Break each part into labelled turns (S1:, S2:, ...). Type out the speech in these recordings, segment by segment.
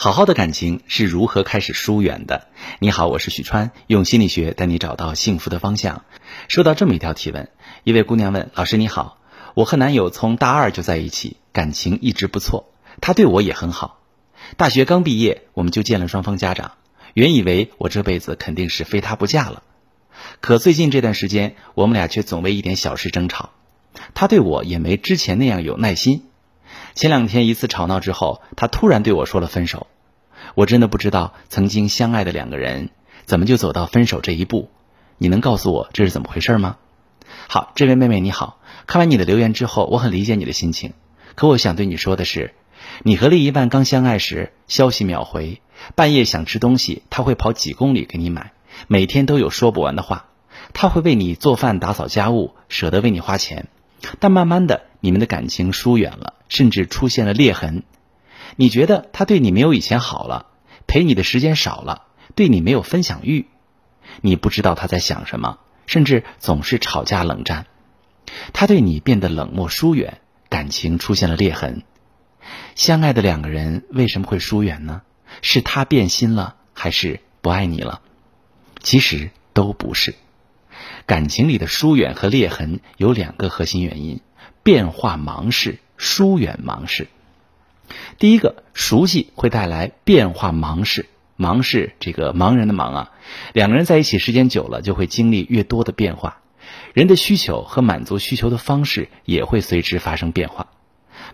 S1: 好好的感情是如何开始疏远的？你好，我是许川，用心理学带你找到幸福的方向。收到这么一条提问，一位姑娘问老师你好，我和男友从大二就在一起，感情一直不错，他对我也很好。大学刚毕业，我们就见了双方家长，原以为我这辈子肯定是非他不嫁了。可最近这段时间，我们俩却总为一点小事争吵，他对我也没之前那样有耐心。前两天一次吵闹之后，他突然对我说了分手。我真的不知道曾经相爱的两个人怎么就走到分手这一步。你能告诉我这是怎么回事吗？好，这位妹妹你好，看完你的留言之后，我很理解你的心情。可我想对你说的是，你和另一半刚相爱时，消息秒回，半夜想吃东西，他会跑几公里给你买，每天都有说不完的话，他会为你做饭、打扫家务，舍得为你花钱。但慢慢的，你们的感情疏远了，甚至出现了裂痕。你觉得他对你没有以前好了，陪你的时间少了，对你没有分享欲。你不知道他在想什么，甚至总是吵架冷战。他对你变得冷漠疏远，感情出现了裂痕。相爱的两个人为什么会疏远呢？是他变心了，还是不爱你了？其实都不是。感情里的疏远和裂痕有两个核心原因：变化盲视、疏远盲视。第一个，熟悉会带来变化盲视，盲视这个盲人的盲啊。两个人在一起时间久了，就会经历越多的变化，人的需求和满足需求的方式也会随之发生变化。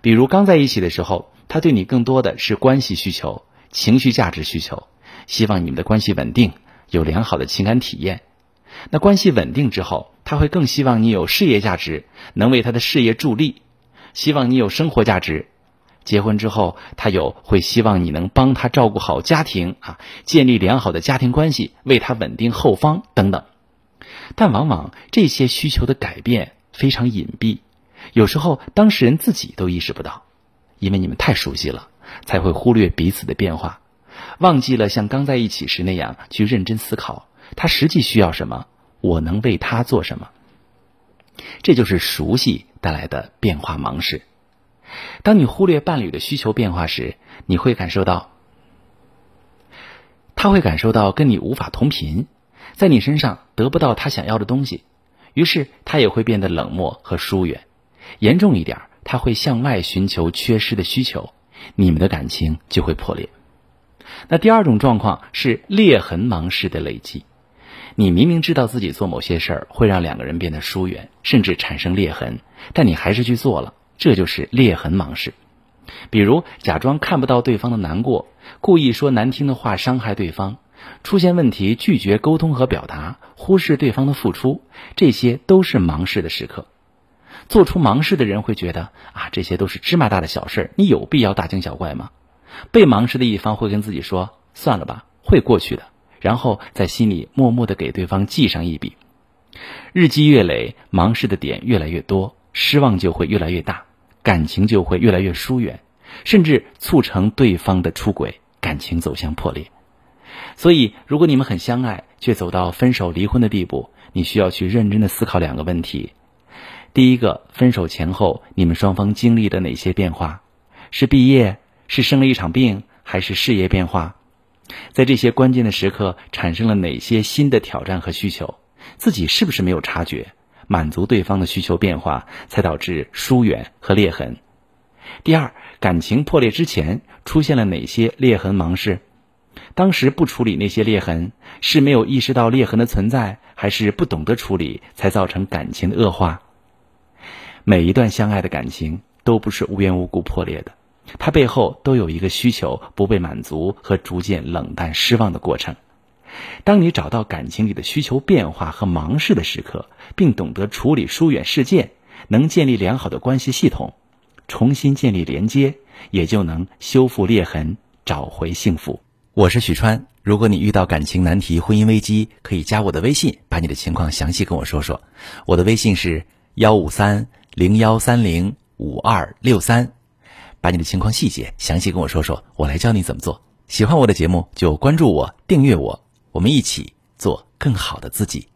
S1: 比如刚在一起的时候，他对你更多的是关系需求、情绪价值需求，希望你们的关系稳定，有良好的情感体验。那关系稳定之后，他会更希望你有事业价值，能为他的事业助力；希望你有生活价值。结婚之后，他有会希望你能帮他照顾好家庭啊，建立良好的家庭关系，为他稳定后方等等。但往往这些需求的改变非常隐蔽，有时候当事人自己都意识不到，因为你们太熟悉了，才会忽略彼此的变化，忘记了像刚在一起时那样去认真思考。他实际需要什么？我能为他做什么？这就是熟悉带来的变化盲视。当你忽略伴侣的需求变化时，你会感受到，他会感受到跟你无法同频，在你身上得不到他想要的东西，于是他也会变得冷漠和疏远。严重一点，他会向外寻求缺失的需求，你们的感情就会破裂。那第二种状况是裂痕盲视的累积。你明明知道自己做某些事儿会让两个人变得疏远，甚至产生裂痕，但你还是去做了，这就是裂痕盲视。比如假装看不到对方的难过，故意说难听的话伤害对方，出现问题拒绝沟通和表达，忽视对方的付出，这些都是盲视的时刻。做出盲视的人会觉得啊，这些都是芝麻大的小事，你有必要大惊小怪吗？被盲视的一方会跟自己说：“算了吧，会过去的。”然后在心里默默的给对方记上一笔。日积月累，盲视的点越来越多，失望就会越来越大，感情就会越来越疏远，甚至促成对方的出轨，感情走向破裂。所以，如果你们很相爱，却走到分手、离婚的地步，你需要去认真的思考两个问题：第一个，分手前后你们双方经历了哪些变化？是毕业？是生了一场病，还是事业变化？在这些关键的时刻，产生了哪些新的挑战和需求？自己是不是没有察觉？满足对方的需求变化，才导致疏远和裂痕。第二，感情破裂之前出现了哪些裂痕盲事？当时不处理那些裂痕，是没有意识到裂痕的存在，还是不懂得处理，才造成感情的恶化？每一段相爱的感情都不是无缘无故破裂的。它背后都有一个需求不被满足和逐渐冷淡失望的过程。当你找到感情里的需求变化和盲视的时刻，并懂得处理疏远事件，能建立良好的关系系统，重新建立连接，也就能修复裂痕，找回幸福。我是许川，如果你遇到感情难题、婚姻危机，可以加我的微信，把你的情况详细跟我说说。我的微信是幺五三零幺三零五二六三。把你的情况细节详细跟我说说，我来教你怎么做。喜欢我的节目就关注我、订阅我，我们一起做更好的自己。